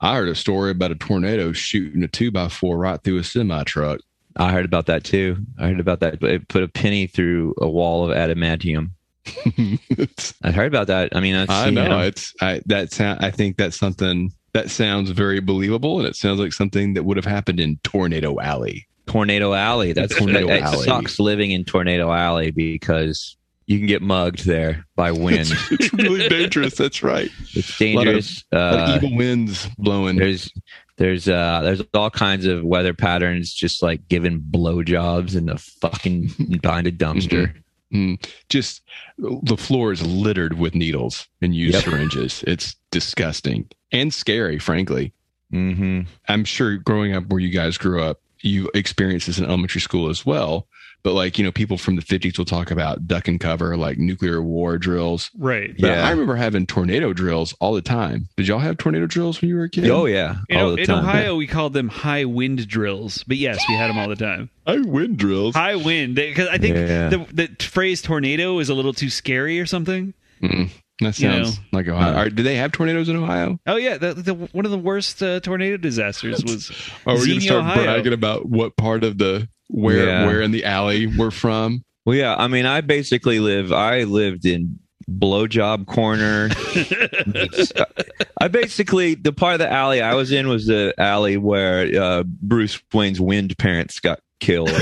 I heard a story about a tornado shooting a two by four right through a semi truck. I heard about that too. I heard about that. It put a penny through a wall of adamantium. I heard about that. I mean, that's, I know, it's I that sound. I think that's something that sounds very believable, and it sounds like something that would have happened in Tornado Alley. Tornado Alley. That's Tornado it Alley. sucks living in Tornado Alley because you can get mugged there by wind. It's really dangerous. That's right. it's lot of- dangerous. A lot of Uh, evil winds blowing. there's there's uh there's all kinds of weather patterns just like giving blowjobs in the fucking behind a dumpster. Mm. Just the floor is littered with needles and used Yep. syringes. It's disgusting and scary, frankly. Mm-hmm. I'm sure growing up where you guys grew up, you experienced this in elementary school as well. But like, you know, people from the 50s will talk about duck and cover, like nuclear war drills. Right. But Yeah. I remember having tornado drills all the time. Did y'all have tornado drills when you were a kid? Oh yeah, In, all the in time. Ohio, we called them high wind drills, but yes, we had them all the time. I wind drills. High wind, because I think Yeah. the the phrase tornado is a little too scary or something. Mm, that You sounds like Ohio. Uh, Are- do they have tornadoes in Ohio? Oh yeah, the, the, one of the worst uh, tornado disasters was Or are we going to Xenia, start Ohio. bragging about what part of the where Yeah. where in the alley we're from? Well, yeah. I mean, I basically live. I lived in blowjob corner. I basically the part of the alley I was in was the alley where uh, Bruce Wayne's wind parents got killed.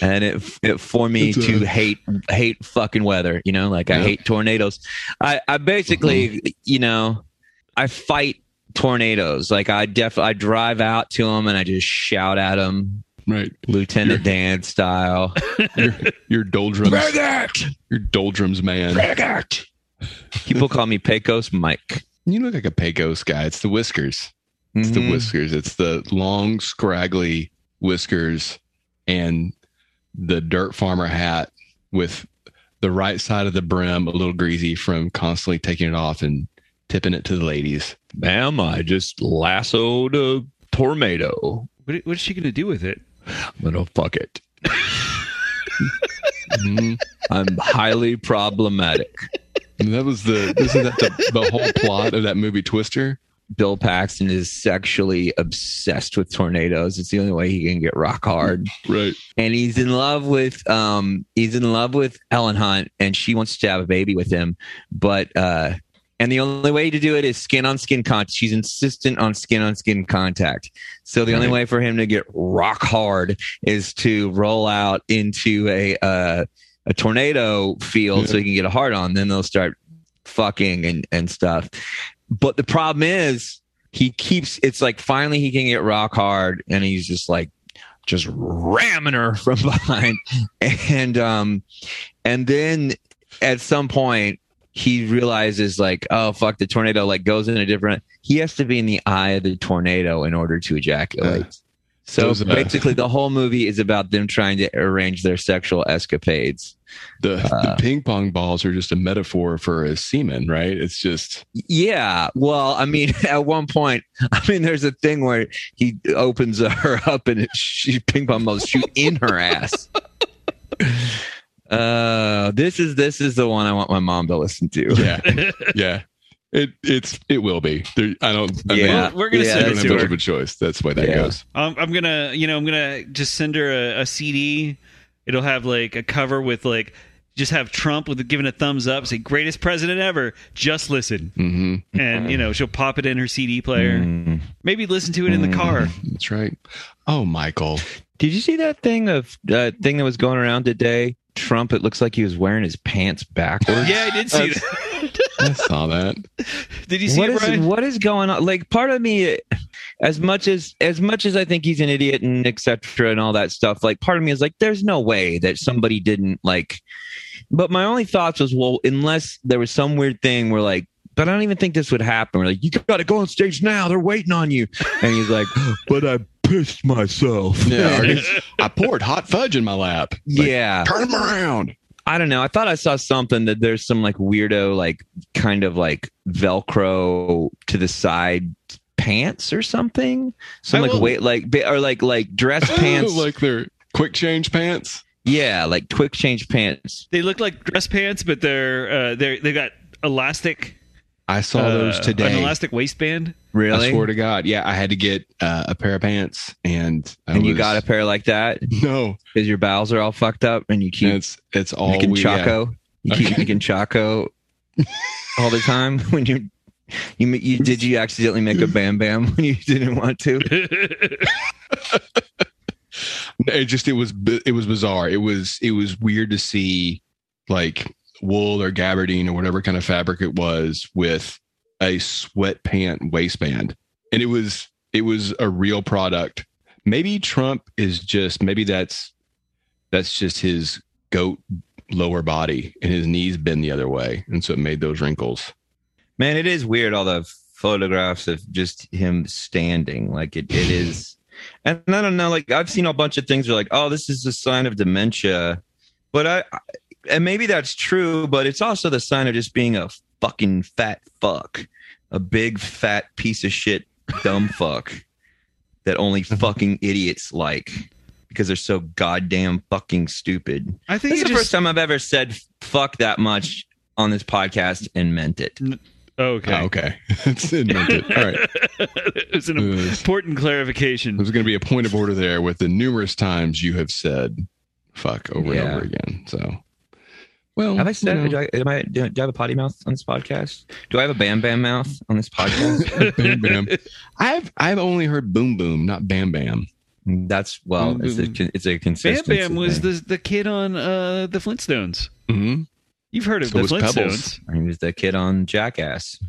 and it it for me It's, uh, to hate hate fucking weather. You know, like I hate tornadoes. I I basically you know I fight tornadoes. Like I def I drive out to them and I just shout at them, Right. Lieutenant Dan style. Your, your doldrums. Your doldrums man. People call me Pecos Mike. You look like a Pecos guy. It's the whiskers. It's the Mhm. whiskers. It's the long, scraggly whiskers and the dirt farmer hat with the right side of the brim a little greasy from constantly taking it off and tipping it to the ladies. Ma'am, I just lassoed a tornado. what, what's she gonna do with it? I'm gonna fuck it. Mhm. I'm highly problematic. And that was the isn't that the, the whole plot of that movie Twister? Bill Paxton is sexually obsessed with tornadoes. It's the only way he can get rock hard. Right. and he's in love with um he's in love with Helen Hunt and she wants to have a baby with him but uh and the only way to do it is skin on skin contact she's insistent on skin on skin contact. So the only way for him to get rock hard is to roll out into a uh a tornado field so he can get a hard on. Then they'll start fucking and and stuff. But the problem is he keeps it's like finally he can get rock hard and he's just like just ramming her from behind. And um and then at some point he realizes like oh fuck the tornado like goes in a different he has to be in the eye of the tornado in order to ejaculate Uh, so those, uh, basically the whole movie is about them trying to arrange their sexual escapades The, Uh, the ping pong balls are just a metaphor for a semen, right? It's just Yeah. Well, I mean, at one point, I mean, there's a thing where he opens her up and she ping pong balls shoot in her ass. Uh, this is this is the one I want my mom to listen to. yeah, yeah. It it's it will be. There, I don't. I mean, Yeah. We're gonna Yeah, send don't it have to much her. of a choice. That's the way that Yeah. goes. Um, I'm gonna, you know, I'm gonna just send her a, a CD. It'll have like a cover with like, just have Trump with giving a thumbs up, say greatest president ever. Just listen, hmm and you know she'll pop it in her CD player. Mm. Maybe listen to it in the car. That's right. Oh, Michael. Did you see that thing of uh, thing that was going around today? Trump. It looks like he was wearing his pants backwards. Yeah, I did see that. I saw that. Did you see What it, is Brian? what is going on? Like part of me, as much as as much as I think he's an idiot and etc. and all that stuff, like part of me is like, there's no way that somebody didn't like. But my only thoughts was, well, unless there was some weird thing where like, but I don't even think this would happen. We're like, you got to go on stage now. They're waiting on you. And he's like, but I pissed myself. Yeah, or I poured hot fudge in my lap. Like, yeah. turn him around. I don't know. I thought I saw something that there's some like weirdo, like kind of like Velcro to the side pants or something. Some I like will- wait, like ba- or like like dress pants. like their quick change pants. yeah, like quick change pants. They look like dress pants, but they're uh, they they got elastic. I saw those uh, today. An elastic waistband. Really? I swear to God, yeah, I had to get uh, a pair of pants, and I and you got a pair like that no. because your bowels are all fucked up and you keep It's it's all making we, yeah. choco. You keep Okay. making choco all the time when you you you did you accidentally make a bam bam when you didn't want to? It just it was it was bizarre. It was it was weird to see like wool or gabardine or whatever kind of fabric it was with a sweatpant waistband, and it was it was a real product. Maybe Trump is just maybe that's that's just his goat lower body and his knees bend the other way, and so it made those wrinkles. Man, it is weird all the photographs of just him standing. Like it, it is. And I don't know, like I've seen a bunch of things where like, oh, this is a sign of dementia. But I, I and maybe that's true, but it's also the sign of just being a fucking fat fuck. A big fat piece of shit dumb fuck that only fucking idiots like because they're so goddamn fucking stupid. I think This is the just, first time I've ever said fuck that much on this podcast and meant it. Okay. Oh, okay, it's invented. All right. it was an It was- important clarification. There's going to be a point of order there with the numerous times you have said "fuck" over Yeah. and over again. So, well, Have I said? you know, do, I, am I, do, I have a potty mouth on this podcast? Do I have a bam bam mouth on this podcast? bam bam. I've I've only heard boom boom, not bam bam. That's well, it's a it's a Bam consistency. Bam was thing. the the kid on uh, the Flintstones. hmm You've heard of So the Flintstones. Pebbles. He was the kid on Jackass.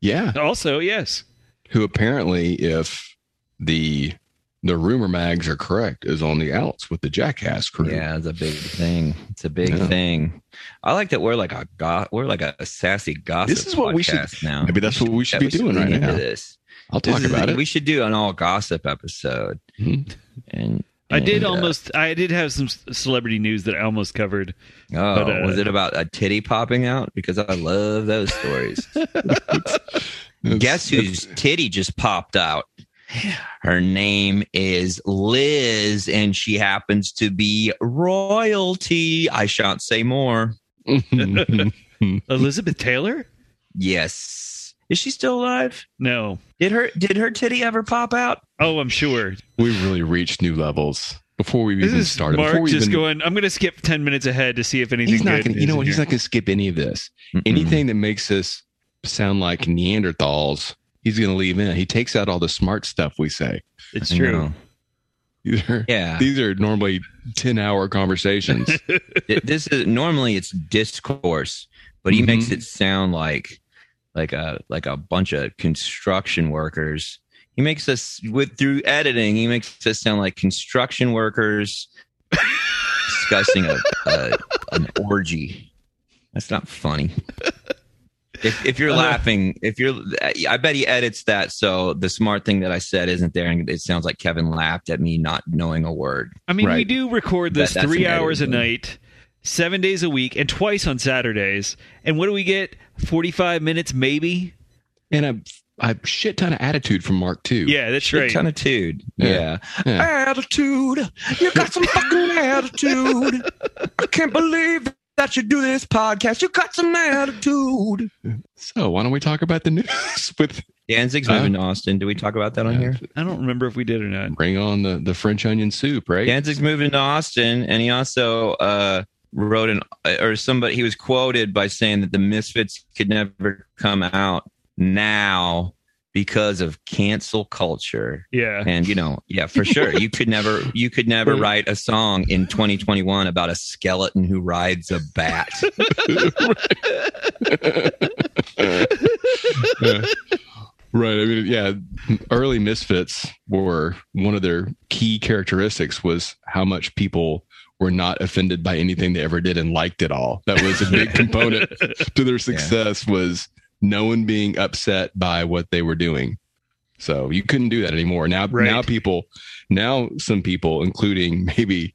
Yeah, Also, yes. who apparently, if the the rumor mags are correct, is on the outs with the Jackass crew. Yeah, it's a big thing. It's a big Yeah. thing. I like that we're like a go- we're like a, sassy gossip. This is what we should- now. Maybe that's what we should be doing lean right into now. This. I'll This talk is- about it. We should do an all gossip episode. Mhm. And I did uh, almost. I did have some celebrity news that I almost covered. Oh, But, uh, was it about a titty popping out? Because I love those stories. It's- Guess it's- whose titty just popped out? Her name is Liz, and she happens to be royalty. I shan't say more. Elizabeth Taylor? Yes, is she still alive? No. Did her did her titty ever pop out? Oh, I'm sure. We've really reached new levels before we even is started. Mark before we just even, going. I'm going to skip ten minutes ahead to see if anything. he's not good going. to You know what? He's not going to skip any of this. Mm-mm. Anything that makes us sound like Neanderthals, he's going to leave in. He takes out all the smart stuff we say. It's true. These are, Yeah. these are normally 10 hour conversations. This is normally it's discourse, but he Mhm. makes it sound like like a like a bunch of construction workers. He makes us with through editing. He makes us sound like construction workers discussing a, a an orgy. That's not funny. If, if you're Uh. laughing, if you're, I bet he edits that so the smart thing that I said isn't there, and it sounds like Kevin laughed at me not knowing a word. I mean, we do record this that's three hours a editing. night, seven days a week, and twice on Saturdays. And what do we get? Forty-five minutes, maybe. and a, a shit ton of attitude from Mark, too. Yeah, that's Shit right. ton of tude. Yeah. Yeah. Yeah. Attitude. You got some fucking attitude. I can't believe that you do this podcast. You got some attitude. So why don't we talk about the news with Danzig's Huh? moving to Austin. Do we talk about that on here? I don't remember if we did or not. bring on the, the French onion soup, right? Danzig's moving to Austin, and he also uh, wrote an or somebody. He was quoted by saying that the Misfits could never come out now because of cancel culture. Yeah. And you know, yeah, for sure, you could never, you could never write a song in 2021 about a skeleton who rides a bat. Yeah. Right. I mean, yeah, early misfits were one of their key characteristics was how much people were not offended by anything they ever did and liked it all. That was a big component to their success was no one being upset by what they were doing. So you couldn't do that anymore. Now, Right. now people, now some people, including maybe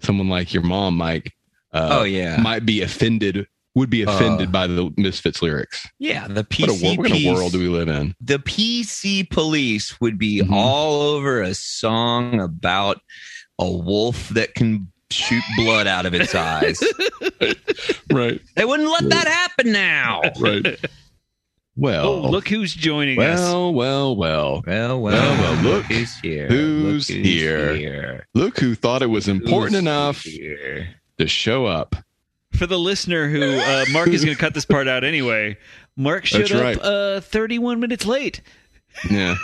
someone like your mom, Mike, uh, oh yeah, might be offended, would be offended Uh, by the Misfits lyrics. yeah. The What, PC what kind of world do we live in? the PC police would be Mhm. all over a song about a wolf that can shoot blood out of its eyes. Right. they wouldn't let that happen now. Right. Well, Oh, look who's joining us. well, well, well. Well, well, Well, well, look who's here? who's Look here. Look who thought it was important Who's enough here. to show up. For the listener who uh, Mark is going to cut this part out anyway. Mark showed That's up right. uh, 31 minutes late. Yeah.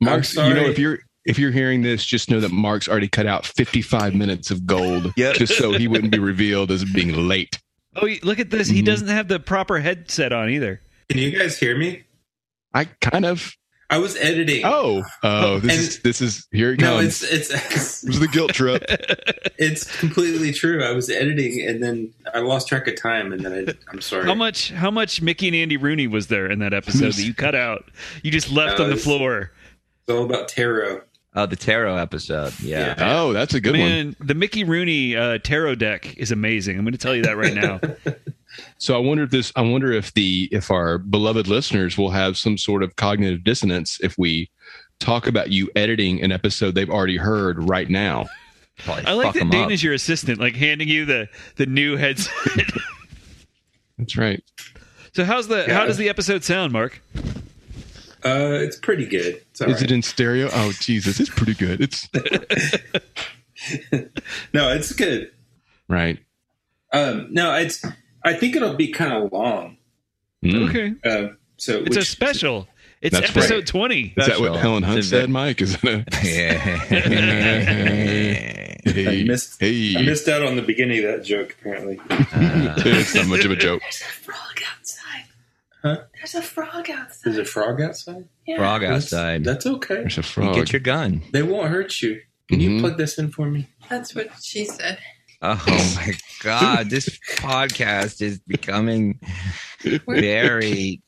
Mark's, you know, if you're if you're hearing this, just know that Mark's already cut out 55 minutes of gold Yep. just so he wouldn't be revealed as being late. Oh, look at this. He Mhm. doesn't have the proper headset on either. Can you guys hear me? I kind of. I was editing. Oh, oh, this And- is this is here it no, comes. it's it's This is the guilt trip. it's completely true. I was editing and then I lost track of time and then I, I'm sorry. How much how much Mickey and Andy Rooney was there in that episode that you cut out? You just left Uh, on the floor. It's all about tarot. Oh, the tarot episode. Yeah. Oh, that's a good one. The Mickey Rooney uh, tarot deck is amazing. I'm going to tell you that right now. So I wonder if this. I wonder if the if our beloved listeners will have some sort of cognitive dissonance if we talk about you editing an episode they've already heard right now. Probably I like that that 'em Dane up. is your assistant, like handing you the the new headset. That's right. so how's the how does the episode sound, Mark? Uh, it's pretty good. It's all Is right. it in stereo? Oh Jesus, it's pretty good. It's no, it's good. right. Um, no, it's. I think it'll be kind of long. Mm. Okay, Uh, so it's a special. It's That's episode right. twenty. Is that what Special. Helen Hunt said, Mike? Is that a Yeah. hey? I missed- hey, I missed out on the beginning of that joke. Apparently, it's not much of a joke. There's a frog outside. Huh? There's a frog outside. there's a frog outside. Yeah. Frog outside. That's okay. There's a You frog. get your gun. They won't hurt you. Can Mhm. you plug this in for me? That's what she said. Oh my god, this podcast is becoming very,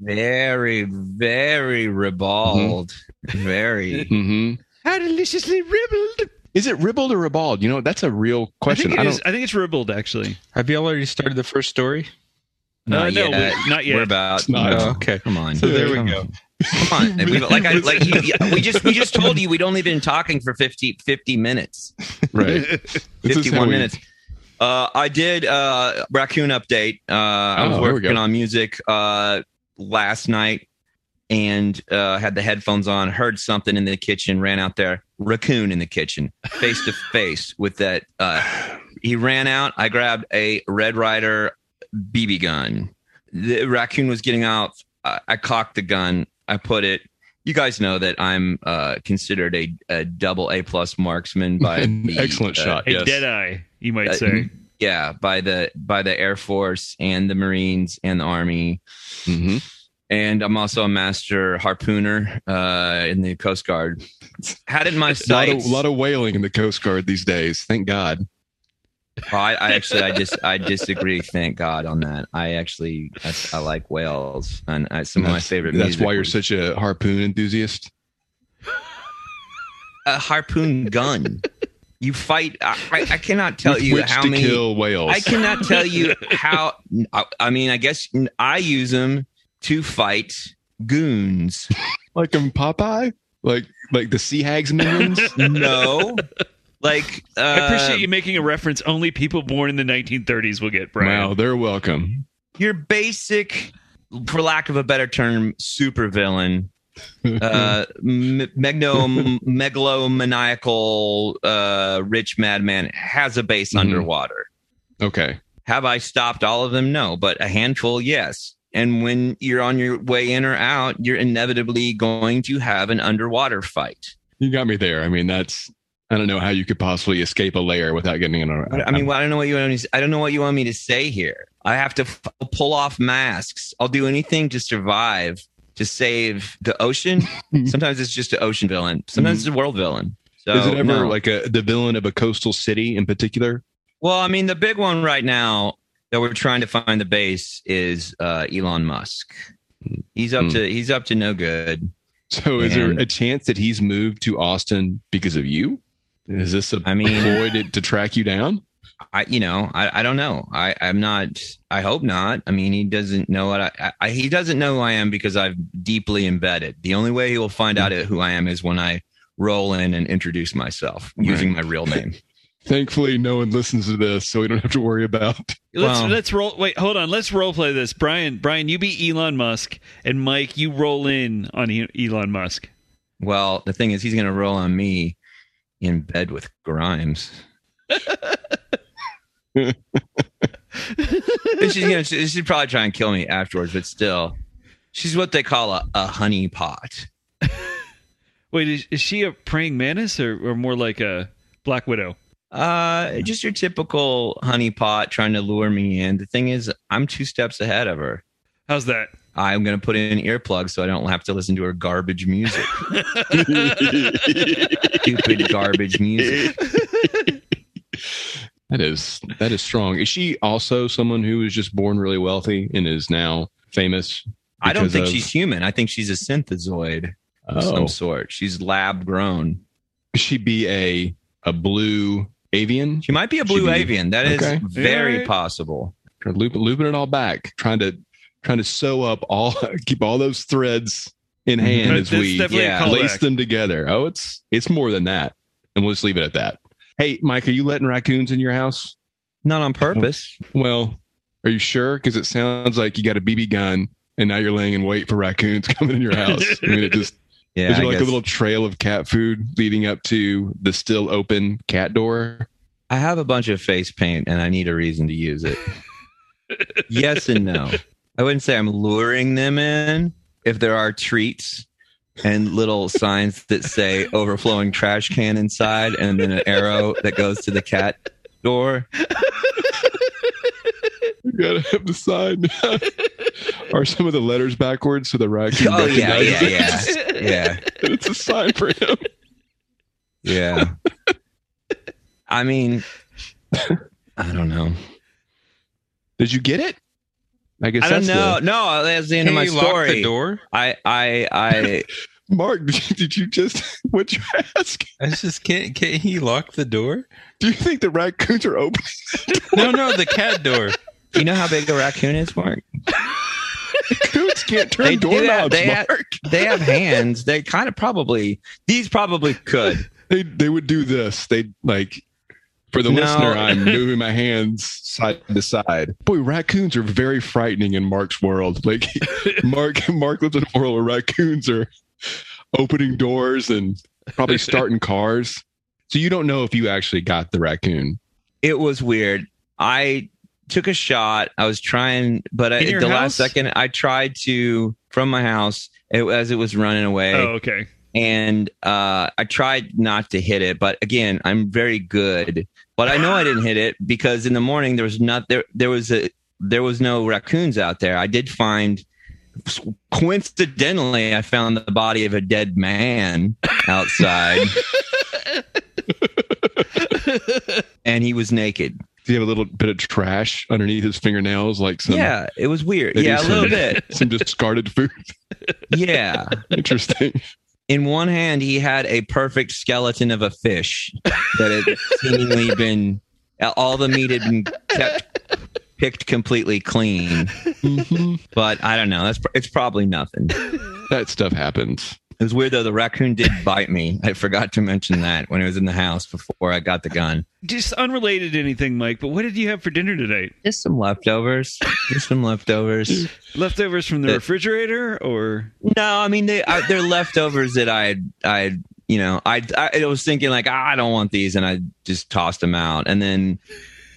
very, very ribald. Very. hmm How deliciously ribald. Is it ribald or ribald? You know, that's a real question. I think, I don't. is, I think it's ribald, actually. Have you already started the first story? Uh, Not no, yet. we- not yet. We're about. not. Oh, okay. Come on. So there we go. on. Come on. We- like I like you, yeah, we just we just told you we'd only been talking for 50, 50 minutes. right. This is how 51 minutes. Uh, I did uh, raccoon update. Uh, I was Oh, there we working on music uh, last night and uh, had the headphones on. Heard something in the kitchen. Ran out there. Raccoon in the kitchen, face to face with that. Uh, he ran out. I grabbed a Red Rider BB gun. The raccoon was getting out. I, I cocked the gun. I put it. You guys know that I'm uh, considered a, a double A plus marksman by An the, excellent uh, shot. A Yes. dead eye, you might Uh, say. yeah by the by the air force and the marines and the army hmm and i'm also a master harpooner uh in the coast guard had it in my A lot, of, sights lot of whaling in the Coast Guard these days. Thank God. Oh, I, I actually i just i disagree thank god on that i actually i, I like whales and I, some of my That's- favorite That's why you're was such a harpoon enthusiast. a harpoon gun you fight i, I cannot tell With you how many kill whales. I cannot tell you how. I, I mean, I guess I use them to fight goons. like in Popeye, like like the sea hags minions. No, like uh, I appreciate you making a reference only people born in the 1930s will get, Brian. wow, they're welcome. Your basic, for lack of a better term, supervillain. Uh, m- megno megalomaniacal uh, rich madman has a base Mhm. underwater. okay. Have I stopped all of them? No, but a handful, yes. And when you're on your way in or out, you're inevitably going to have an underwater fight. You got me there. I mean, that's I don't know how you could possibly escape a layer without getting in a. I mean, well, I don't know what you want me I don't know what you want me to say here. I have to f- pull off masks. I'll do anything to survive, to save the ocean. Sometimes it's just an ocean villain. Sometimes it's a world villain. So, is it ever no. like a the villain of a coastal city in particular? Well, I mean, the big one right now that we're trying to find the base is uh, Elon Musk. He's up Hmm. to he's up to no good. So, is And- there a chance that he's moved to Austin because of you? Is this a I mean- ploy to, to track you down? I, you know, I, I don't know. I, I'm not. I hope not. I mean, he doesn't know what I, I. He doesn't know who I am because I've deeply embedded. The only way he will find out who I am is when I roll in and introduce myself using my real name. Thankfully, no one listens to this, so we don't have to worry about. Let's Well- let's roll. Wait, hold on. Let's role play this. Brian, Brian, you be Elon Musk, and Mike, you roll in on Elon Musk. Well, the thing is, he's going to roll on me in bed with Grimes. she's gonna, she, she'd probably try and kill me afterwards, but still, she's what they call a, a honey pot. Wait, is, is she a praying mantis or, or more like a Black Widow? Uh, just your typical honey pot trying to lure me in. The thing is, I'm two steps ahead of her. How's that? I'm going to put in earplugs so I don't have to listen to her garbage music. Stupid garbage music. That is that is strong. Is she also someone who was just born really wealthy and is now famous? I don't think of- she's human. I think she's a synthezoid of Oh, some sort. She's lab grown. could she be a a blue avian? She might be a blue be- avian. That is Okay. very Alright. possible. Trying to loop, looping it all back, trying to trying to sew up all, keep all those threads in mm-hmm. hand as we definitely yeah, a callback. lace them together. Oh, it's it's more than that, and we'll just leave it at that. Hey, Mike, are you letting raccoons in your house? Not on purpose. Well, are you sure? Because it sounds like you got a BB gun, and now you're laying in wait for raccoons coming in your house. I mean, it just Yeah, is there I like guess. a little trail of cat food leading up to the still open cat door? I have a bunch of face paint and I need a reason to use it. yes and no. I wouldn't say I'm luring them in if there are treats and little signs that say overflowing trash can inside and then an arrow that goes to the cat door. You gotta have the sign. Are some of the letters backwards so the raccoon? Oh yeah, yeah, yeah. Yeah. it's a sign for him. Yeah. I mean I don't know. Did you get it? I guess I don't that's know. the- No, that's the end of my you lock story. the door? I I I Mark, did you, just what you ask? I just can't. Can't he lock the door? Do you think the raccoons are open? No, no, the cat door. you know how big a raccoon is, Mark? Raccoons can't turn They do that. doorknobs, They have- Mark. they have hands. They kind of probably these probably could. They they would do this. They like for the No. listener, I'm moving my hands side to side. Boy, raccoons are very frightening in Mark's world. Like Mark Mark lives in a world where raccoons are opening doors and probably starting cars. So you don't know if you actually got the raccoon. It was weird. I took a shot. I was trying, but I, the house? last second, I tried to from my house it, as it was running away, Oh, okay. And uh, I tried not to hit it. But again, I'm very good. But I know I didn't hit it because in the morning there was not there. There was a there was no raccoons out there. I did find coincidentally I found the body of a dead man outside. and he was naked. Do you have a little bit of trash underneath his fingernails, like some yeah, it was weird. Yeah, a some- little bit. some discarded food? Yeah. Interesting. In one hand, he had a perfect skeleton of a fish that had seemingly been all the meat had been kept picked completely clean. Mhm. But I don't know. That's it's probably nothing. That stuff happens. It was weird though. The raccoon did bite me. I forgot to mention that when it was in the house before I got the gun. Just unrelated to anything, Mike. But what did you have for dinner tonight? Just some leftovers. Just some leftovers. Leftovers from the That- refrigerator, or No, I mean they I, they're leftovers that I I you know I I was thinking like ah, I don't want these and I just tossed them out and then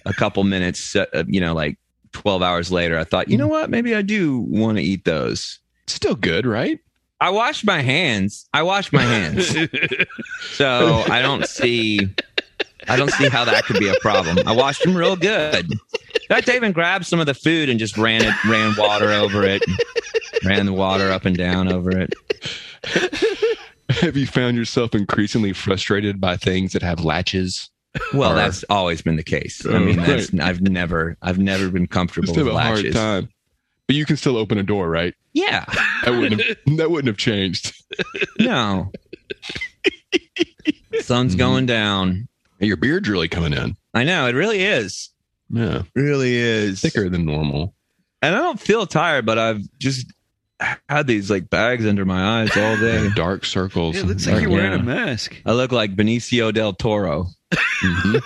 a couple minutes uh, you know like twelve hours later I thought you know what maybe I do want to eat those. Still good, right? I washed my hands. I washed my hands, so I don't see I don't see how that could be a problem. I washed them real good. I even grabbed some of the food and just ran it, ran water over it, ran the water up and down over it. Have you found yourself increasingly frustrated by things that have latches? Well, Or- that's always been the case. I Oh, mean, that's right. I've never I've never been comfortable with latches. time. But you can still open a door, right? Yeah, That wouldn't have, that wouldn't have changed. no. Sun's Mhm. going down. Your beard's really coming in. I know it really is. Yeah, Really is thicker than normal. and I don't feel tired, but I've just had these like bags under my eyes all day. Dark circles. It looks like you're wearing Yeah. a mask. I look like Benicio del Toro, Mhm.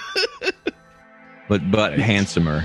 but but handsomer.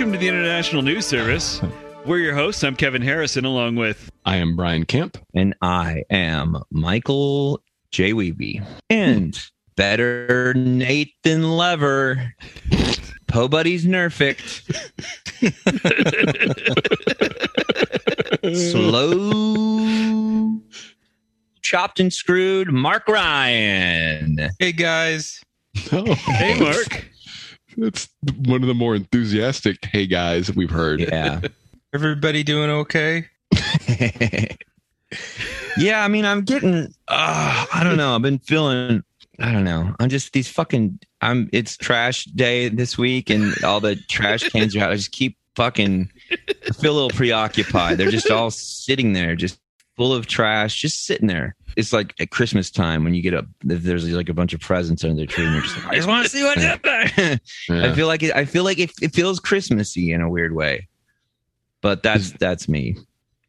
Welcome to the International News Service. We're your hosts. I'm Kevin Harrison, along with I am Brian Camp. And I am Michael J. Wiebe. And better Nathan Lever. Po Buddy's Nerfict. Slow chopped and screwed Mark Ryan. Hey guys. Oh, Hey Mark. It's one of the more enthusiastic hey guys we've heard. Yeah. Everybody doing okay? yeah, I mean, I'm getting, uh, I don't know. I've been feeling, I don't know. I'm just these fucking, I'm, it's trash day this week and all the trash cans are out. I just keep fucking, I feel a little preoccupied. They're just all sitting there, just full of trash, just sitting there. It's like at Christmas time when you get up, there's like a bunch of presents under the tree and you're just like, I just want to see what's in there. Yeah. I feel like it, I feel like it, it feels Christmassy in a weird way. But that's that's me.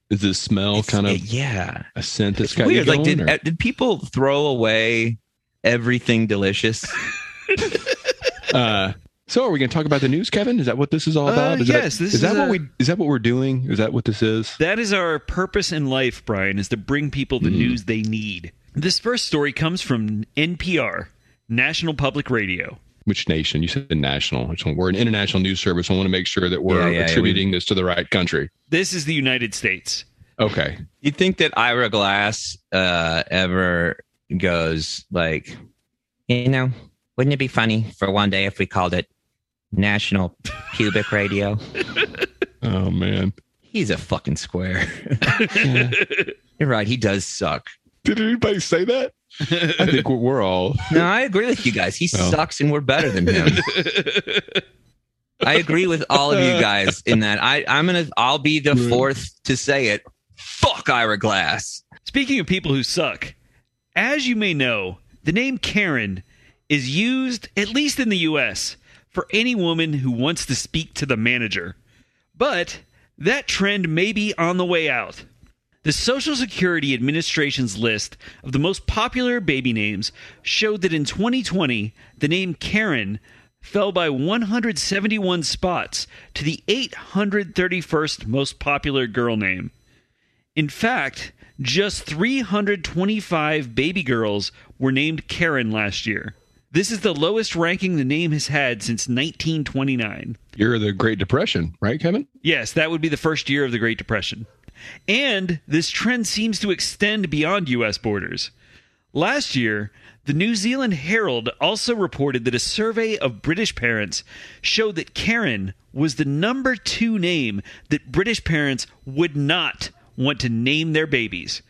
Is the smell It's- kind of it- yeah. a scent that's It's got weird. Like, did or- uh, did people throw away everything delicious? Uh, so, are we going to talk about the news, Kevin? Is that what this is all Uh, about? Is yes, that, this is that is what a- we is that what we're doing? Is that what this is? That is our purpose in life, Brian, is to bring people the news they need. This first story comes from NPR, National Public Radio. Which nation? You said national. Which one? We're an international news service. I want to make sure that we're Yeah, yeah, yeah, attributing this to the right country. This is the United States. Okay. you think that Ira Glass uh, ever goes like, you know, wouldn't it be funny for one day if we called it National Pubic Radio? Oh man. He's a fucking square. You're right. He does suck. Did anybody say that? I think we're, we're all. No, I agree with you guys. He Well. sucks, and we're better than him. I agree with all of you guys in that. I, I'm gonna. I'll be the Right. fourth to say it. Fuck Ira Glass. Speaking of people who suck, as you may know, the name Karen is used, at least in the US, for any woman who wants to speak to the manager. But that trend may be on the way out. The Social Security Administration's list of the most popular baby names showed that in 2020, the name Karen fell by 171 spots to the 831st most popular girl name. In fact, just 325 baby girls were named Karen last year. This is the lowest ranking the name has had since 1929. You're the Great Depression, right, Kevin? Yes, that would be the first year of the Great Depression. And this trend seems to extend beyond U.S. borders. Last year, the New Zealand Herald also reported that a survey of British parents showed that Karen was the number two name that British parents would not want to name their babies.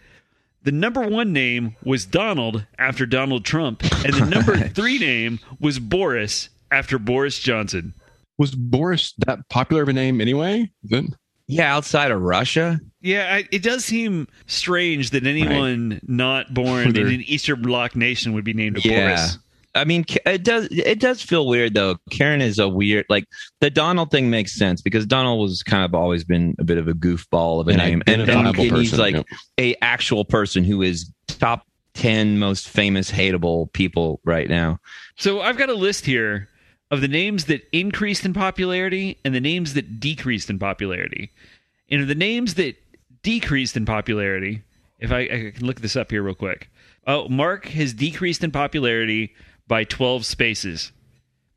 The number one name was Donald after Donald Trump, and the number three name was Boris after Boris Johnson. Was Boris that popular of a name anyway? Then Yeah, outside of Russia. Yeah, I, it does seem strange that anyone not born in an Eastern Bloc nation would be named Yeah. Boris. I mean, it does. It does feel weird though. Karen is a weird. Like the Donald thing makes sense because Donald was kind of always been a bit of a goofball of a An name, and, and, identifiable and he's like yep. a actual person who is top ten most famous hateable people right now. So I've got a list here of the names that increased in popularity and the names that decreased in popularity. And of the names that decreased in popularity, if I, I can look this up here real quick. Oh, Mark has decreased in popularity by 12 spaces.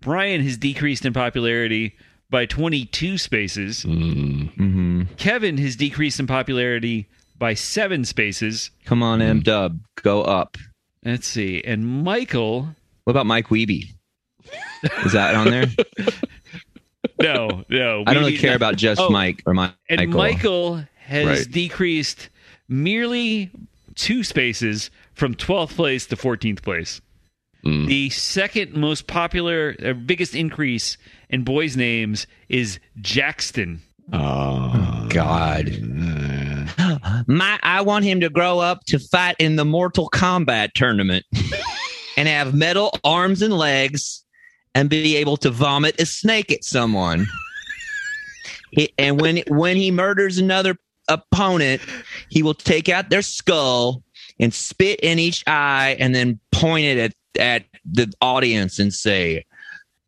Brian has decreased in popularity by 22 spaces. Mm, Mm-hmm. Kevin has decreased in popularity by seven spaces. Come on, M Dub, go up. Let's see. And Michael, What about Mike Wiebe? Is that on there? no, no. I don't really care about just Oh, Mike or Mike. And Michael has Right. decreased merely two spaces from 12th place to 14th place. Mm. The second most popular, uh, biggest increase in boys' names is Jackson. Oh, God. My, I want him to grow up to fight in the Mortal Kombat tournament and have metal arms and legs and be able to vomit a snake at someone. He- and when when he murders another opponent, he will take out their skull and spit in each eye and then point it at, at the audience and say,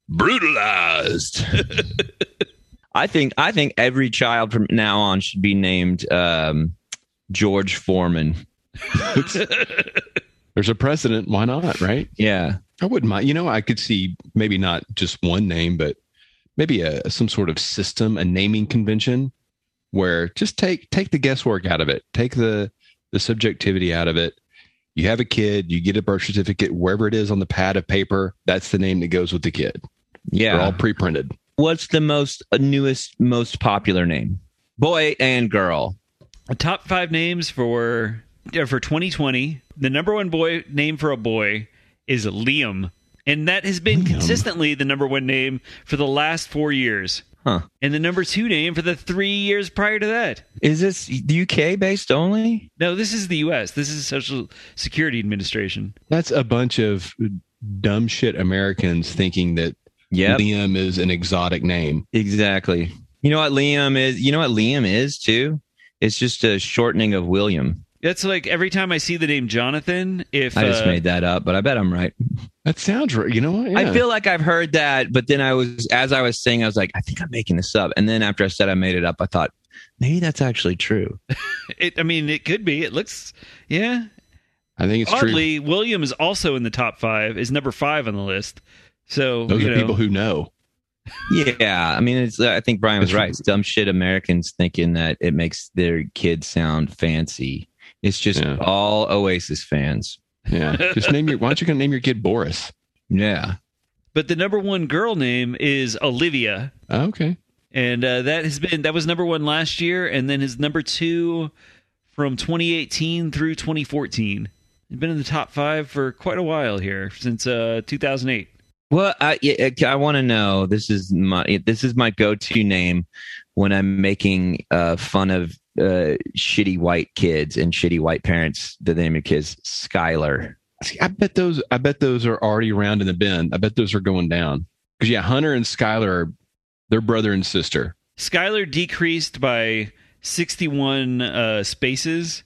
brutalized. I think I think every child from now on should be named um, George Foreman. There's a precedent. Why not? Right? Yeah, I wouldn't mind. You know, I could see maybe not just one name, but maybe a some sort of system, a naming convention, where just take take the guesswork out of it, take the the subjectivity out of it. You have a kid, you get a birth certificate, wherever it is on the pad of paper, that's the name that goes with the kid. Yeah. They're all yeah. pre-printed. What's the most uh, newest, most popular name? Boy and girl. The top five names for uh, for 2020. The number one boy name for a boy is Liam, and that has been Liam. consistently the number one name for the last four years. Huh? And the number two name for the three years prior to that. Is this UK based only? No, this is the U.S. This is Social Security Administration. That's a bunch of dumb shit Americans thinking that Yep, Liam is an exotic name. exactly. You know what Liam is? You know what Liam is too? It's just a shortening of William. That's like every time I see the name Jonathan, if I just uh, made that up, but I bet I'm right. That sounds right. You know what? I feel like I've heard that, but then I was, as I was saying, I was like, I think I'm making this up. And then after I said I made it up, I thought maybe that's actually true. it, I mean, it could be. It looks, yeah. I think it's true. William is also in the top five. Is number five on the list. So Those you are know, people who know. Yeah, I mean, it's. I think Brian was right. It's dumb shit. Americans thinking that it makes their kids sound fancy. It's just Yeah. all Oasis fans. Yeah. Just name your. Why don't you gonna name your kid Boris? Yeah, But the number one girl name is Olivia, Oh, okay. and uh, that has been that was number one last year, and then his number two from 2018 through 2014. He's been in the top five for quite a while here since uh, 2008. Well, I yeah, I want to know. This is my this is my go to name when I'm making uh, fun of uh, shitty white kids and shitty white parents. The name of kids Skylar. See, I bet those. I bet those are already around in the bin. I bet those are going down. Because yeah, Hunter and Skylar are they're brother and sister. Skylar decreased by 61 uh, spaces.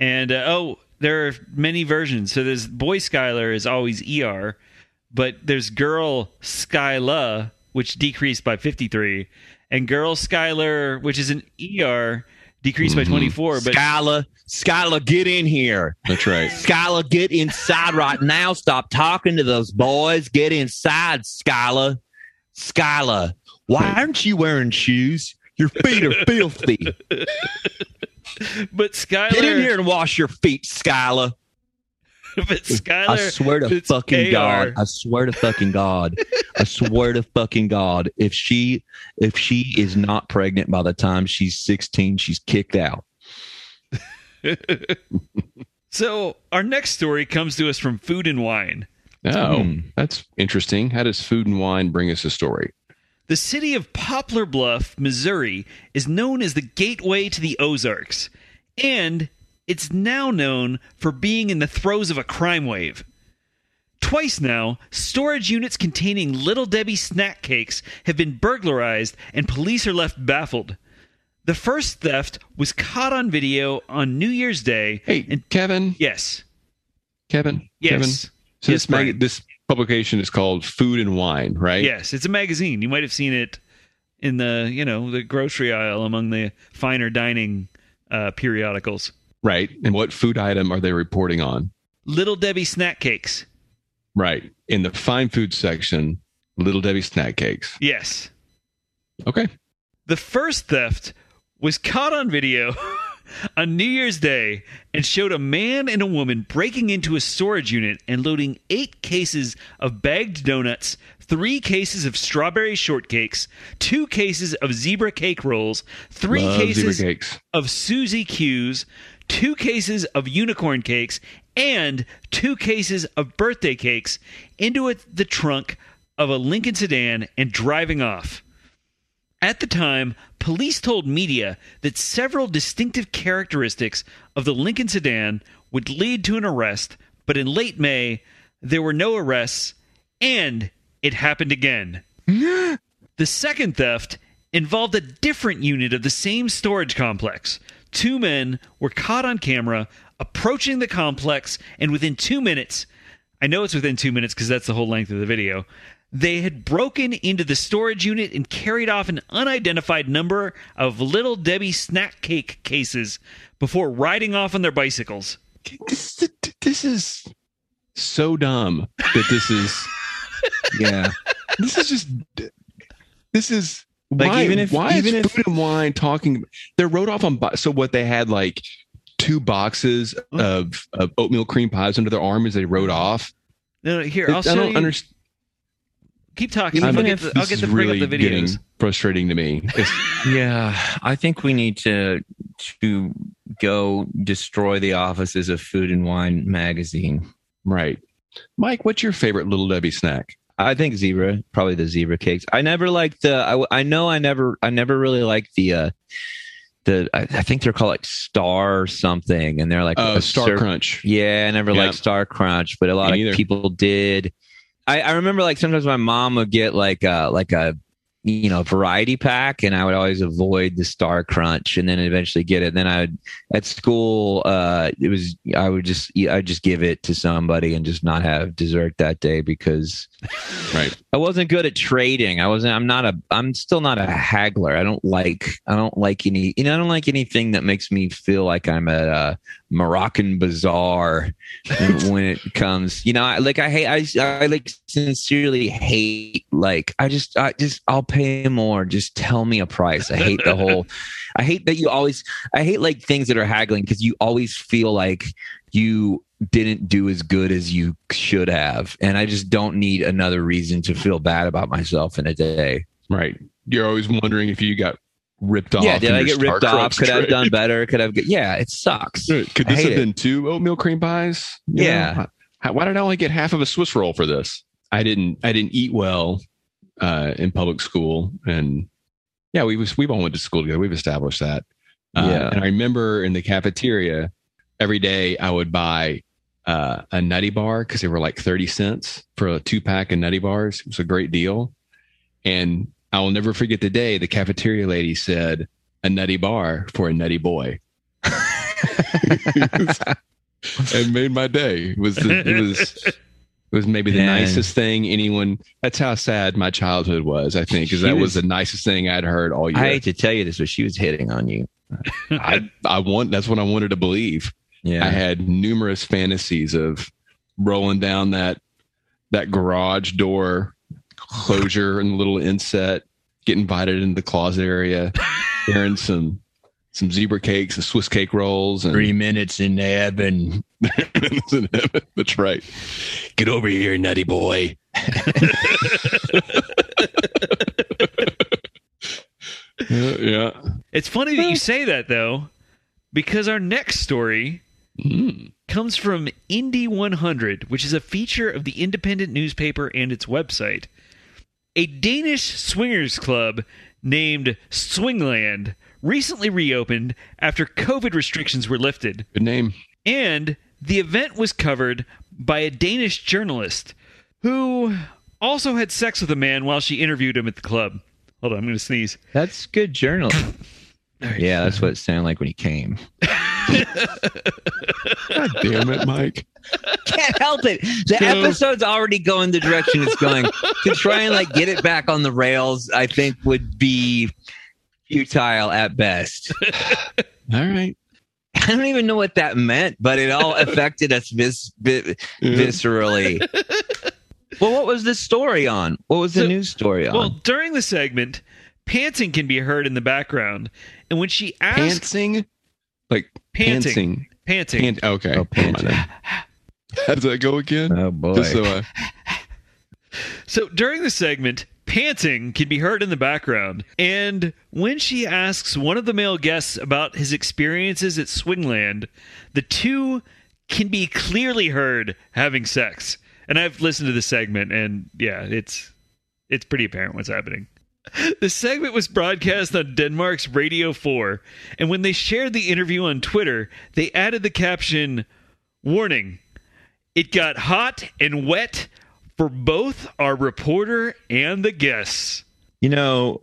And uh, oh, there are many versions. So there's boy Skylar is always ER, but there's girl Skyla, which decreased by 53, and girl Skylar, which is an ER, decreased by Mhm. 24. But Skyla, Skyla, get in here. That's right. Skyla, get inside right now. Stop talking to those boys. Get inside, Skyla. Skyla, why aren't you wearing shoes? Your feet are filthy. but Skylar, Get in here and wash your feet, Skylar. but Skylar, I swear to it's fucking AR. God. I swear to fucking God. I swear to fucking God. If she if she is not pregnant by the time she's 16, she's kicked out. So our next story comes to us from Food and Wine. Oh, Hmm. that's interesting. How does food and wine bring us a story? The city of Poplar Bluff, Missouri, is known as the gateway to the Ozarks, and it's now known for being in the throes of a crime wave. Twice now, storage units containing Little Debbie snack cakes have been burglarized, and police are left baffled. The first theft was caught on video on New Year's Day. Hey, and Kevin. yes, Kevin. yes, Kevin. So Yes, this mag- this publication is called Food and Wine, right? yes. It's a magazine. You might have seen it in the you know the grocery aisle among the finer dining uh, periodicals. Right. And what food item are they reporting on? Little Debbie snack cakes. Right. In the fine food section, Little Debbie snack cakes. Yes. Okay. The first theft was caught on video on New Year's Day and showed a man and a woman breaking into a storage unit and loading eight cases of bagged donuts, three cases of strawberry shortcakes, two cases of zebra cake rolls, three Love cases of Susie Q's, two cases of unicorn cakes, and two cases of birthday cakes into a, the trunk of a Lincoln sedan and driving off. At the time, police told media that several distinctive characteristics of the Lincoln sedan would lead to an arrest, but in late May, there were no arrests, and it happened again. The second theft involved a different unit of the same storage complex. Two men were caught on camera approaching the complex, and within two minutes, I know it's within two minutes because that's the whole length of the video, they had broken into the storage unit and carried off an unidentified number of Little Debbie snack cake cases before riding off on their bicycles. This, is so dumb that this is. Yeah. This is just. This is Like, why, even if- why even is if- food and wine talking? They wrote off on so what they had like two boxes mm. of, of oatmeal cream pies under their arm as they rode off. No, no, here, I'll I don't you. understand. Keep talking. I'll get the, I'll get to bring really up the videos. frustrating to me. Yeah, I think we need to to go destroy the offices of Food and Wine magazine. right, Mike. What's your favorite Little Debbie snack? I think zebra, probably the zebra cakes. I never liked the. I, I know I never I never really liked the. uh the I, I think they're called like Star or something, and they're like Uh, a Star surf- Crunch. Yeah, I never Yeah. liked Star Crunch, but a lot Me of neither. people did. I, I remember like sometimes my mom would get like a like a you know variety pack, and I would always avoid the Star Crunch, and then eventually get it. And then I would at school, uh, it was I would just I'd just give it to somebody and just not have dessert that day because Right. I wasn't good at trading. I wasn't. I'm not a. I'm still not a haggler. I don't like. I don't like any. You know. I don't like anything that makes me feel like I'm at a Moroccan bazaar when it comes. You know. I, like I hate. I, I like sincerely hate. Like I just. I just. I'll pay more. Just tell me a price. I hate the whole. I hate that you always. I hate like things that are haggling because you always feel like you didn't do as good as you should have. And I just don't need another reason to feel bad about myself in a day. Right. You're always wondering if you got ripped off. yeah, did I get ripped off? Could I have done better? Could I have? Yeah, it sucks. Could this have it. been two oatmeal cream pies? You Yeah. How- why did I only get half of a Swiss roll for this? I didn't. I didn't eat well uh, in public school, and yeah, we was we've all went to school together. We've established that. Uh, Yeah. And I remember in the cafeteria every day I would buy uh, a nutty bar because they were like thirty cents for a two pack of nutty bars. It was a great deal, and I will never forget the day the cafeteria lady said a nutty bar for a nutty boy. it made my day. It was it was it was maybe the Man. nicest thing anyone. That's how sad my childhood was. I think because that was, was- the nicest thing I'd heard all year. I hate to tell you this, but she was hitting on you. I I want that's what I wanted to believe. Yeah. I had numerous fantasies of rolling down that that garage door closure and a little inset, get invited into the closet area, sharing some some zebra cakes and Swiss cake rolls and Three minutes in heaven. That's right. Get over here, nutty boy. yeah, yeah. It's funny that you say that though, because our next story Mm. comes from Indy 100, which is a feature of the independent newspaper and its website. A Danish swingers club named Swingland recently reopened after COVID restrictions were lifted, Good name. and the event was covered by a Danish journalist who also had sex with a man while she interviewed him at the club. Hold on, I'm going to sneeze. That's good journalism. Yeah, that's what it sounded like when he came. God damn it, Mike. Can't help it. The So- episode's already going the direction it's going. to try and like get it back on the rails, I think would be futile at best. All right. I don't even know what that meant, but it all affected us vis- vi- viscerally. well, what was this story on? What was the So- news story on? Well, during the segment, pantsing can be heard in the background, and when she asks panting, Like Panting. pantsing. Panting. Pant- oh, okay. Oh, panting. How does that go again? Oh boy. Just so I, So during the segment, panting can be heard in the background. And when she asks one of the male guests about his experiences at Swingland, the two can be clearly heard having sex. And I've listened to the segment and yeah, it's it's pretty apparent what's happening. The segment was broadcast on Denmark's Radio 4, and when they shared the interview on Twitter, they added the caption Warning, it got hot and wet for both our reporter and the guests. You know,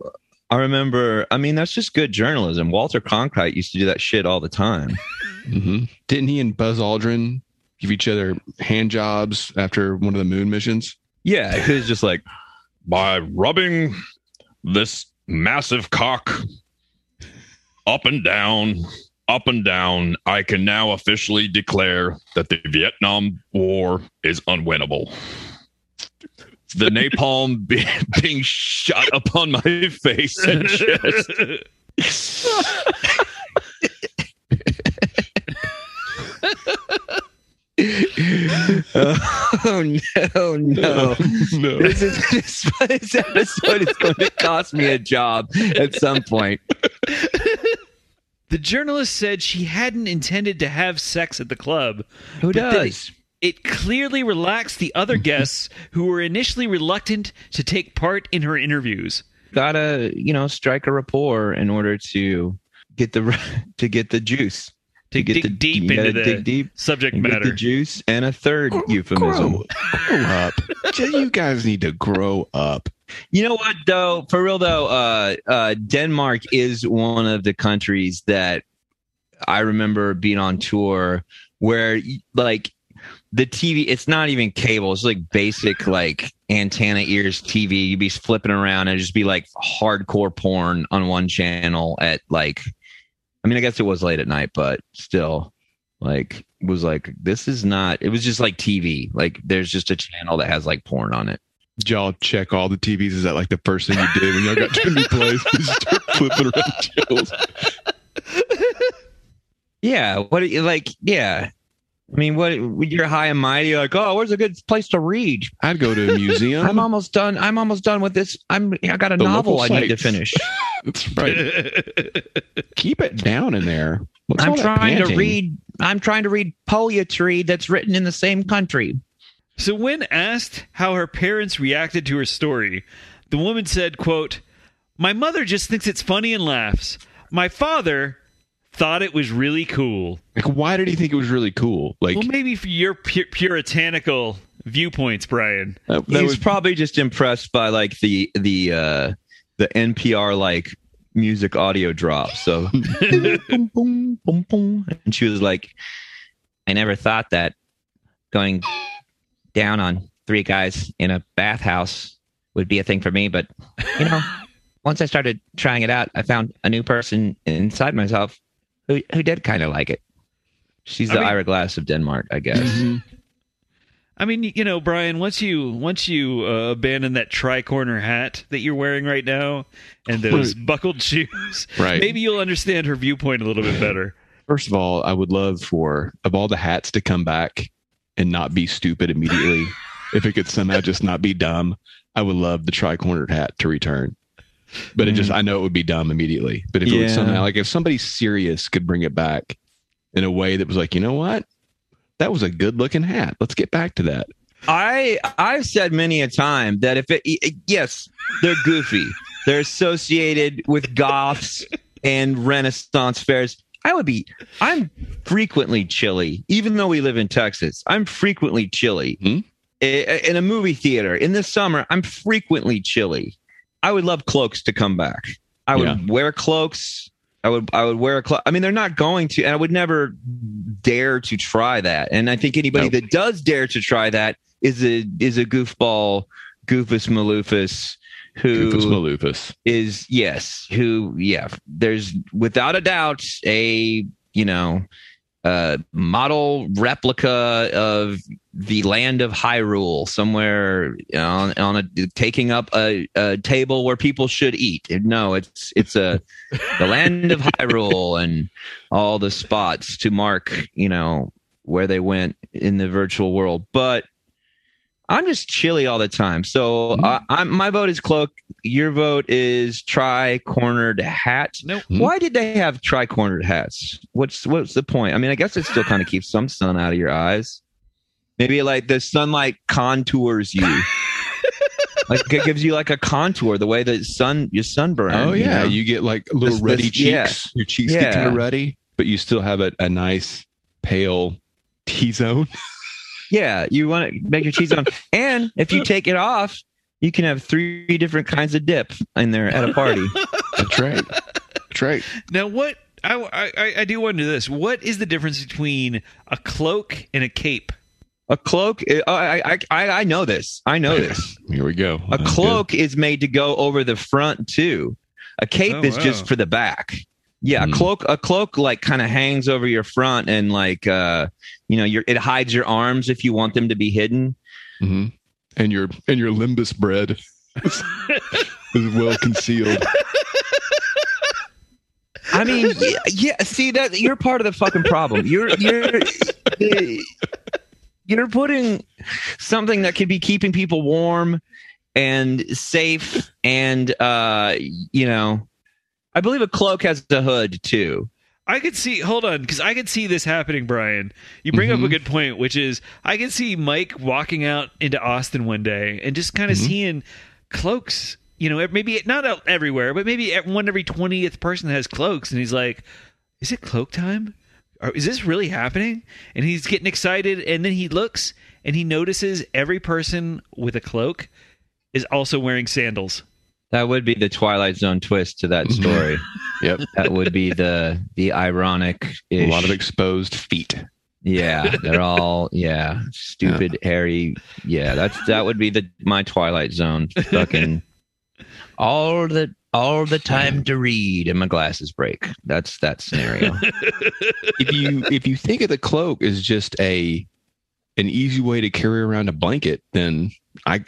I remember. I mean, that's just good journalism. Walter Cronkite used to do that shit all the time. Mhm. Didn't he and Buzz Aldrin give each other hand jobs after one of the moon missions? Yeah, it was just like, by rubbing this massive cock up and down, up and down, I can now officially declare that the Vietnam War is unwinnable. The napalm be- being shot upon my face and chest. oh no, no. no. This, is, this, this episode is going to cost me a job at some point. The journalist said she hadn't intended to have sex at the club. Who does? It clearly relaxed the other guests who were initially reluctant to take part in her interviews. Gotta, you know, strike a rapport in order to get the to get the juice. To get dig the deep into the dig deep subject and get matter. the juice and a third euphemism. Grow, grow up. you guys need to grow up. You know what though? For real though, uh, uh, Denmark is one of the countries that I remember being on tour where like the TV, it's not even cable. It's like basic like antenna ears TV. You'd be flipping around and it'd just be like hardcore porn on one channel at like, I mean, I guess it was late at night, but still like was like, this is not, it was just like TV. Like there's just a channel that has like porn on it. Did y'all check all the TVs? Is that like the first thing you did when y'all got to a new place? Just start flipping around channels. Yeah. What you like? Yeah. I mean, what you're high and mighty, you're like, oh, where's a good place to read? I'd go to a museum. I'm almost done. I'm almost done with this. I'm. I got a The novel I local need to finish. That's right. Keep it down in there. What's I'm all that trying to read. I'm trying to read poetry that's written in the same country. So when asked how her parents reacted to her story, the woman said, quote, "My mother just thinks it's funny and laughs. My father thought it was really cool." Like, why did he think it was really cool? Like, Well, maybe for your pu- puritanical viewpoints, Brian. that, that He's was probably just impressed by like the the uh the NPR like music audio drop. So boom, boom, boom, boom. and she was like, I never thought that going down on three guys in a bathhouse would be a thing for me, but you know, once I started trying it out, I found a new person inside myself who who did kind of like it. She's I the mean- Ira Glass of Denmark, I guess. I mean, you know, Brian, once you once you uh, abandon that tri-corner hat that you're wearing right now and those buckled shoes, Right. maybe you'll understand her viewpoint a little bit better. First of all, I would love for of all the hats to come back and not be stupid immediately. if it could somehow just not be dumb, I would love the tri-cornered hat to return. But it just, I know it would be dumb immediately. But if it would somehow, like if somebody serious could bring it back in a way that was like, you know what, that was a good looking hat. Let's get back to that. I I've said many a time that if it yes, they're goofy. They're associated with goths and Renaissance fairs. I would be I'm frequently chilly, even though we live in Texas. I'm frequently chilly. Hmm? In a movie theater in the summer, I'm frequently chilly. I would love cloaks to come back. I would Yeah. wear cloaks. I would I would wear a cloak. I mean, they're not going to, and I would never dare to try that. And I think anybody Nope. that does dare to try that is a is a goofball, goofus maloofus, who Goofus Maloofus. is yes, who yeah. There's without a doubt a you know uh, model replica of the land of Hyrule, somewhere on, on a taking up a, a table where people should eat. No, it's it's a the land of Hyrule and all the spots to mark, you know, where they went in the virtual world. But I'm just chilly all the time. So uh, I'm, my vote is cloak. Your vote is tri cornered hat. Nope. Why did they have tri cornered hats? What's what's the point? I mean, I guess it still kind of keeps some sun out of your eyes. Maybe like the sunlight contours you. like it gives you like a contour the way the sun your sunburn. Oh you yeah, know? you get like little This- ruddy this- yeah. cheeks. Your cheeks get kind Yeah. of ruddy, but you still have a, a nice pale T zone. Yeah, you want to make your cheese on. And if you take it off, you can have three different kinds of dip in there at a party. That's right. That's right. Now, what I, I I do wonder this: what is the difference between a cloak and a cape? A cloak, uh, I, I, I, I know this. I know this. Here we go. A cloak is made to go over the front too. A cape Oh, is wow. just for the back. Yeah, Hmm. a cloak. A cloak like kind of hangs over your front and like uh, you know, your it hides your arms if you want them to be hidden. good. hmm And your and your limbus bread is, is well concealed. I mean, yeah, yeah. See that you're part of the fucking problem. You're you're you're putting something that could be keeping people warm and safe, and uh, you know, I believe a cloak has a hood too. I could see. Hold on, because I could see this happening, Brian. You bring up a Mhm. good point, which is I can see Mike walking out into Austin one day and just kind of Mhm. seeing cloaks. You know, maybe not everywhere, but maybe at one every twentieth person has cloaks, and he's like, "Is it cloak time? Or is this really happening?" And he's getting excited, and then he looks and he notices every person with a cloak is also wearing sandals. That would be the Twilight Zone twist to that story. Yep. that would be the the ironic. A lot of exposed feet. Yeah, they're all yeah, stupid, hairy. Yeah, that's that would be the my Twilight Zone fucking all the all the time to read and my glasses break. That's that scenario. If you if you think of the cloak as just a an easy way to carry around a blanket, then I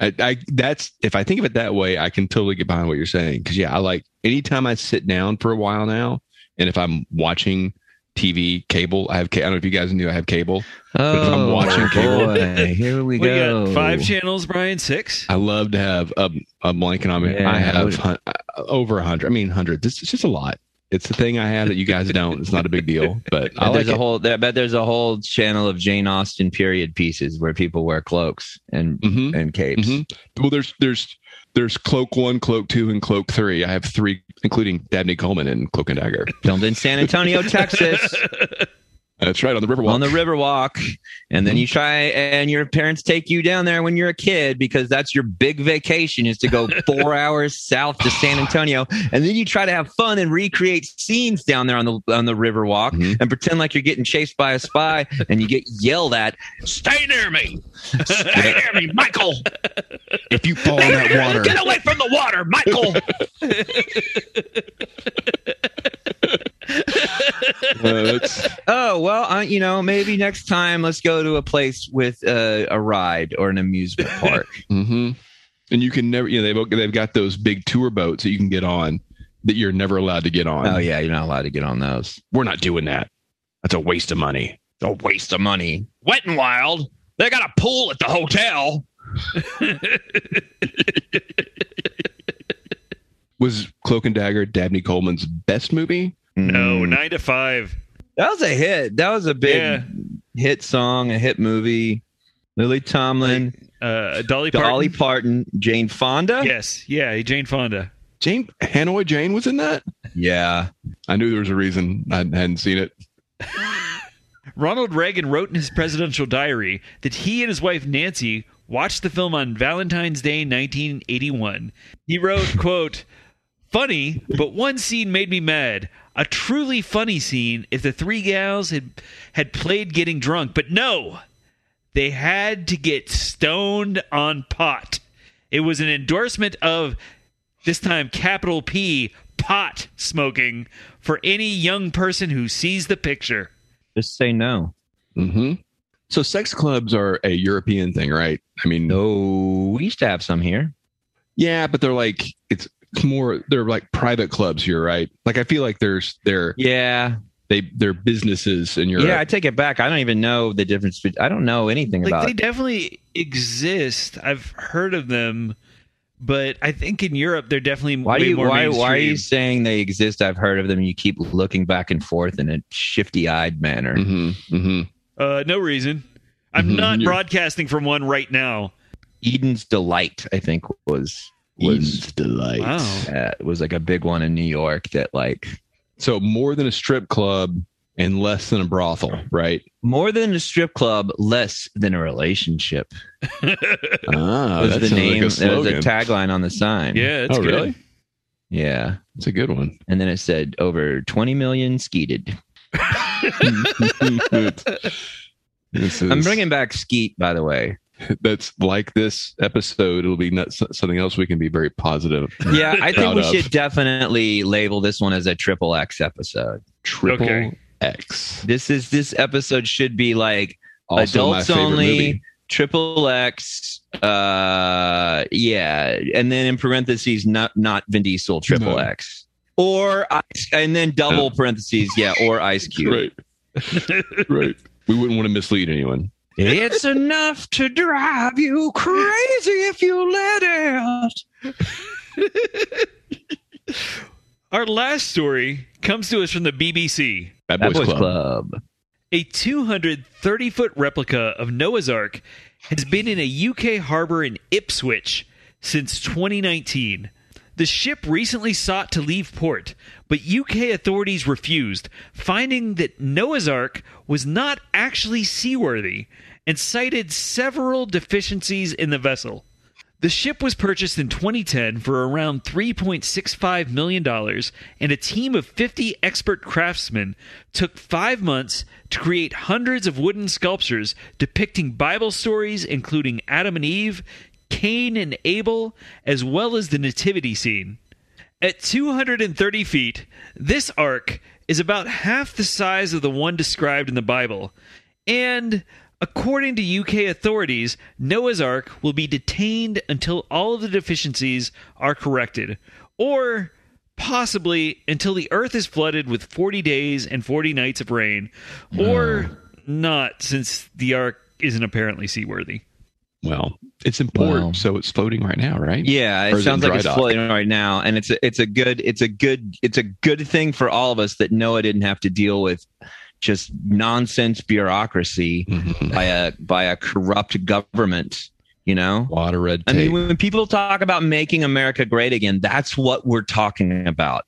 I, I that's if I think of it that way, I can totally get behind what you're saying. Because yeah, I like anytime I sit down for a while now, and if I'm watching TV, cable, I have. ca- I don't know if you guys knew I have cable. Oh, I'm watching cable- boy, here we We go. got five channels, Brian. Six. I love to have a, a blanket on me. Yeah, I have what- hun- uh, over a hundred. I mean, hundreds. It's, it's just a lot. It's the thing I have that you guys don't. It's not a big deal, but I like there's a it. whole. I bet there's a whole channel of Jane Austen period pieces where people wear cloaks and Mhm. and capes. Mhm. Well, there's there's there's cloak one, cloak two, and cloak three. I have three, including Dabney Coleman and Cloak and Dagger. Filmed in San Antonio, Texas. That's right on the Riverwalk. on the Riverwalk, and then you try and your parents take you down there when you're a kid because that's your big vacation is to go four hours south to San Antonio, and then you try to have fun and recreate scenes down there on the on the Riverwalk Mhm. and pretend like you're getting chased by a spy, and you get yelled at. Stay near me, stay near me, Michael. if you fall in that water, Get away from the water, Michael. uh, Oh well, uh, you know, maybe next time let's go to a place with uh, a ride or an amusement park. hmm And you can never, you know, they've they've got those big tour boats that you can get on that you're never allowed to get on. oh yeah, you're not allowed to get on those. We're not doing that. That's a waste of money. a waste of money. Wet and Wild. They got a pool at the hotel. Was Cloak and Dagger Dabney Coleman's best movie? No, Mm. nine to five. that was a hit. That was a big Yeah. hit song, a hit movie. Lily Tomlin, Uh, Dolly Parton. Dolly Parton, Jane Fonda. Yes, yeah, Jane Fonda. Jane Hanoi Jane was in that. Yeah. I knew there was a reason I hadn't seen it. Ronald Reagan wrote in his presidential diary that he and his wife Nancy watched the film on Valentine's Day 1981. He wrote, quote, "Funny, but one scene made me mad. A truly funny scene if the three gals had had played getting drunk, but no. They had to get stoned on pot. It was an endorsement of this time capital P pot smoking for any young person who sees the picture." Just say no. Mm-hmm. So sex clubs are a European thing, right? I mean, No, we used to have some here. yeah, but they're like it's more they're like private clubs here, right? Like I feel like there's they're Yeah, they they're businesses in Europe. yeah. I take it back. I don't even know the difference. bet- I don't know anything Like about. they definitely exist. I've heard of them, but I think in Europe they're definitely why way do you more why why are you saying they exist? I've heard of them. You keep looking back and forth in a shifty eyed manner. hmm hmm Uh, no reason. I'm Mhm, not broadcasting from one right now. Eden's Delight, I think, was was Eden's delight. Wow. uh, was like a big one in New York that like So more than a strip club and less than a brothel, right? more than a strip club, less than a relationship. Ah, was that the name. like a that was a tagline on the sign. Yeah, it's oh, good. really? yeah. It's a good one. And then it said over 20 million skeeted. This I'm bringing back skeet, by the way. that's like this episode. It'll be not something else we can be very positive. Yeah, I think we of. should definitely label this one as a triple X episode. Triple Okay. X. This is this episode should be like Also adults only, movie. triple X. Uh, yeah, and then in parentheses, not not Vin Diesel, triple No. X, or Ice, and then double parentheses, yeah, or Ice Cube. Right. right. We wouldn't want to mislead anyone. It's enough to drive you crazy if you let it. Our last story comes to us from the BBC. Bad That Boys, Boys Club. Club. A 230 foot replica of Noah's Ark has been in a UK harbor in Ipswich since 2019. The ship recently sought to leave port, but UK authorities refused, finding that Noah's Ark was not actually seaworthy and cited several deficiencies in the vessel. The ship was purchased in 2010 for around $3.65 million, and a team of 50 expert craftsmen took five months to create hundreds of wooden sculptures depicting Bible stories, including Adam and Eve, Cain and Abel, as well as the Nativity scene. At 230 feet, this ark is about half the size of the one described in the Bible. And according to UK authorities, Noah's Ark will be detained until all of the deficiencies are corrected, or possibly until the earth is flooded with 40 days and 40 nights of rain, or not, since the ark isn't apparently seaworthy. Well, it's important, Wow. so it's floating right now, right? Yeah, it is it sounds like it's dock? floating right now, and it's a, it's a good it's a good it's a good thing for all of us that Noah didn't have to deal with just nonsense bureaucracy Mhm. by a by a corrupt government. You know, A lot of red I mean, when people talk about making America great again, that's what we're talking about.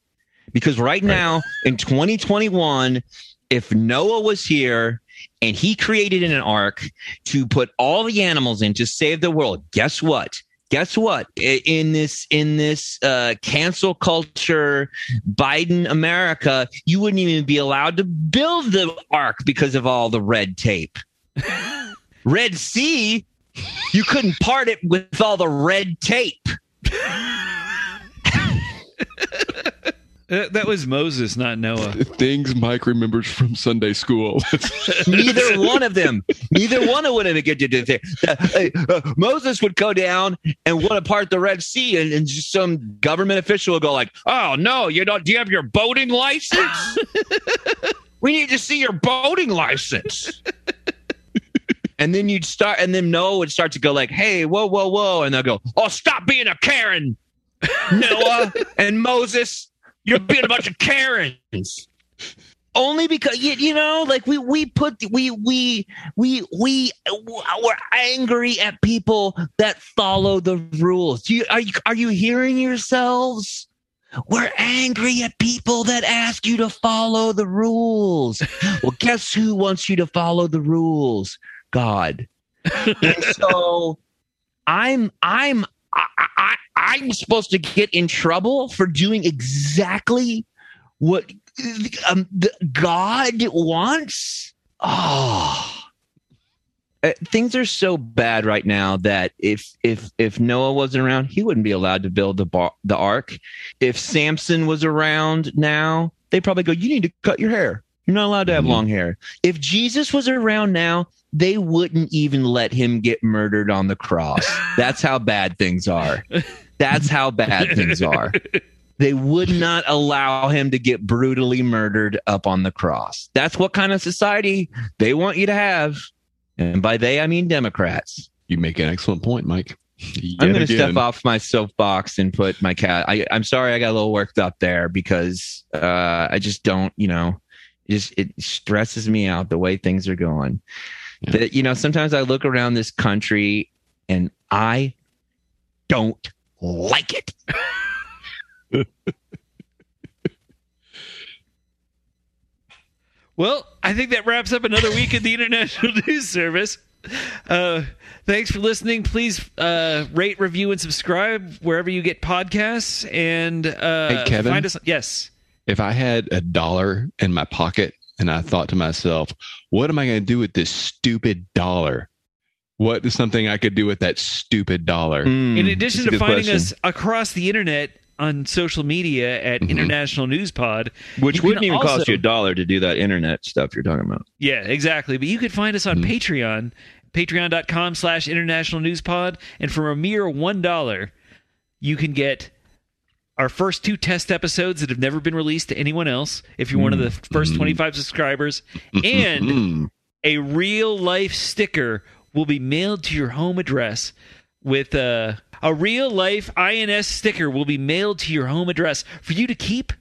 Because right, Right. now in 2021, if Noah was here and he created an ark to put all the animals in to save the world, guess what? Guess what? In this in this uh, cancel culture Biden America, you wouldn't even be allowed to build the ark because of all the red tape. Red Sea, you couldn't part it with all the red tape. Uh, that was Moses, not Noah. Things Mike remembers from Sunday school. Neither one of them, neither one of them would get to do that. Uh, uh, Moses would go down and want to part the Red Sea, and, and just some government official would go like, "Oh no, you don't? Do you have your boating license? we need to see your boating license." And then you'd start, and then Noah would start to go like, "Hey, whoa, whoa, whoa!" And they'll go, "Oh, stop being a Karen, Noah and Moses. You're being a bunch of Karens." Only because you, you know, like we we put we we we we we're angry at people that follow the rules. Do you are you are you hearing yourselves? We're angry at people that ask you to follow the rules. well, guess who wants you to follow the rules? God. and so I'm I'm I, I I'm supposed to get in trouble for doing exactly what um, the God wants. Oh, Uh, things are so bad right now that if if if Noah wasn't around, he wouldn't be allowed to build the bar, the ark. If Samson was around now, they probably go, "You need to cut your hair. You're not allowed to have Mhm. long hair. If Jesus was around now, they wouldn't even let him get murdered on the cross. That's how bad things are. That's how bad things are. They would not allow him to get brutally murdered up on the cross. That's what kind of society they want you to have. And by they, I mean Democrats. You make an excellent point, Mike. Yet I'm going to step off my soapbox and put my cat. I, I'm sorry I got a little worked up there because uh, I just don't, you know, just it stresses me out the way things are going. Yeah. That you know, sometimes I look around this country and I don't like it. Well, I think that wraps up another week of the International News Service. Uh, thanks for listening. Please uh, rate, review, and subscribe wherever you get podcasts. And uh, Hey, Kevin? find us. Yes. If I had a dollar in my pocket and I thought to myself, what am I going to do with this stupid dollar? What is something I could do with that stupid dollar? Hmm, In addition to finding question. us across the internet on social media at Mhm. International News Pod, which wouldn't even cost you a dollar to do that internet stuff you're talking about. Yeah, exactly. But you could find us on Mhm. Patreon, patreon.com slash international news pod. And for a mere $1, you can get our first two test episodes that have never been released to anyone else if you're one of the first Mhm. 25 subscribers. And Mm. a real life sticker will be mailed to your home address with a, a real life INS sticker will be mailed to your home address for you to keep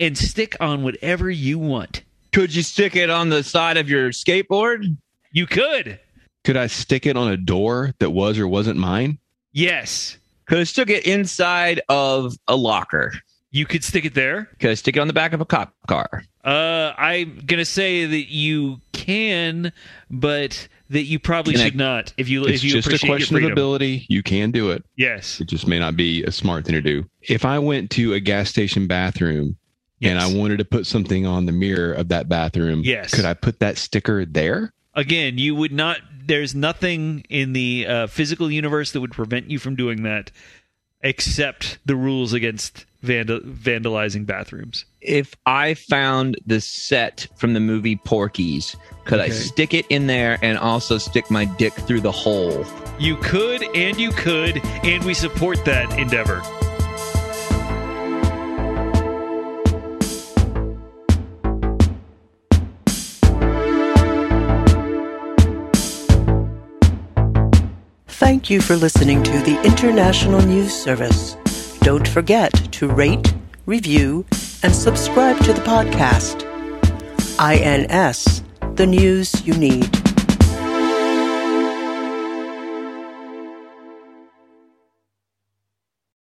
and stick on whatever you want. Could you stick it on the side of your skateboard? You could. could I stick it on a door that was or wasn't mine? Yes. Could I stick it inside of a locker? You could stick it there. Could I stick it on the back of a cop car? Uh, I'm gonna say that you can, but that you probably Can I- should not. If you It's if you just a question of ability. You can do it. Yes. It just may not be a smart thing to do. If I went to a gas station bathroom and I wanted to put something on the mirror of that bathroom, Yes. could I put that sticker there? Again, you would not. There's nothing in the uh, physical universe that would prevent you from doing that, except the rules against vandal- vandalizing bathrooms. If I found the set from the movie Porky's, could I stick it in there and also stick my dick through the hole? You could, and you could, and we support that endeavor. Thank you for listening to the International News Service. Don't forget to rate, review, and subscribe to the podcast. INS, the news you need.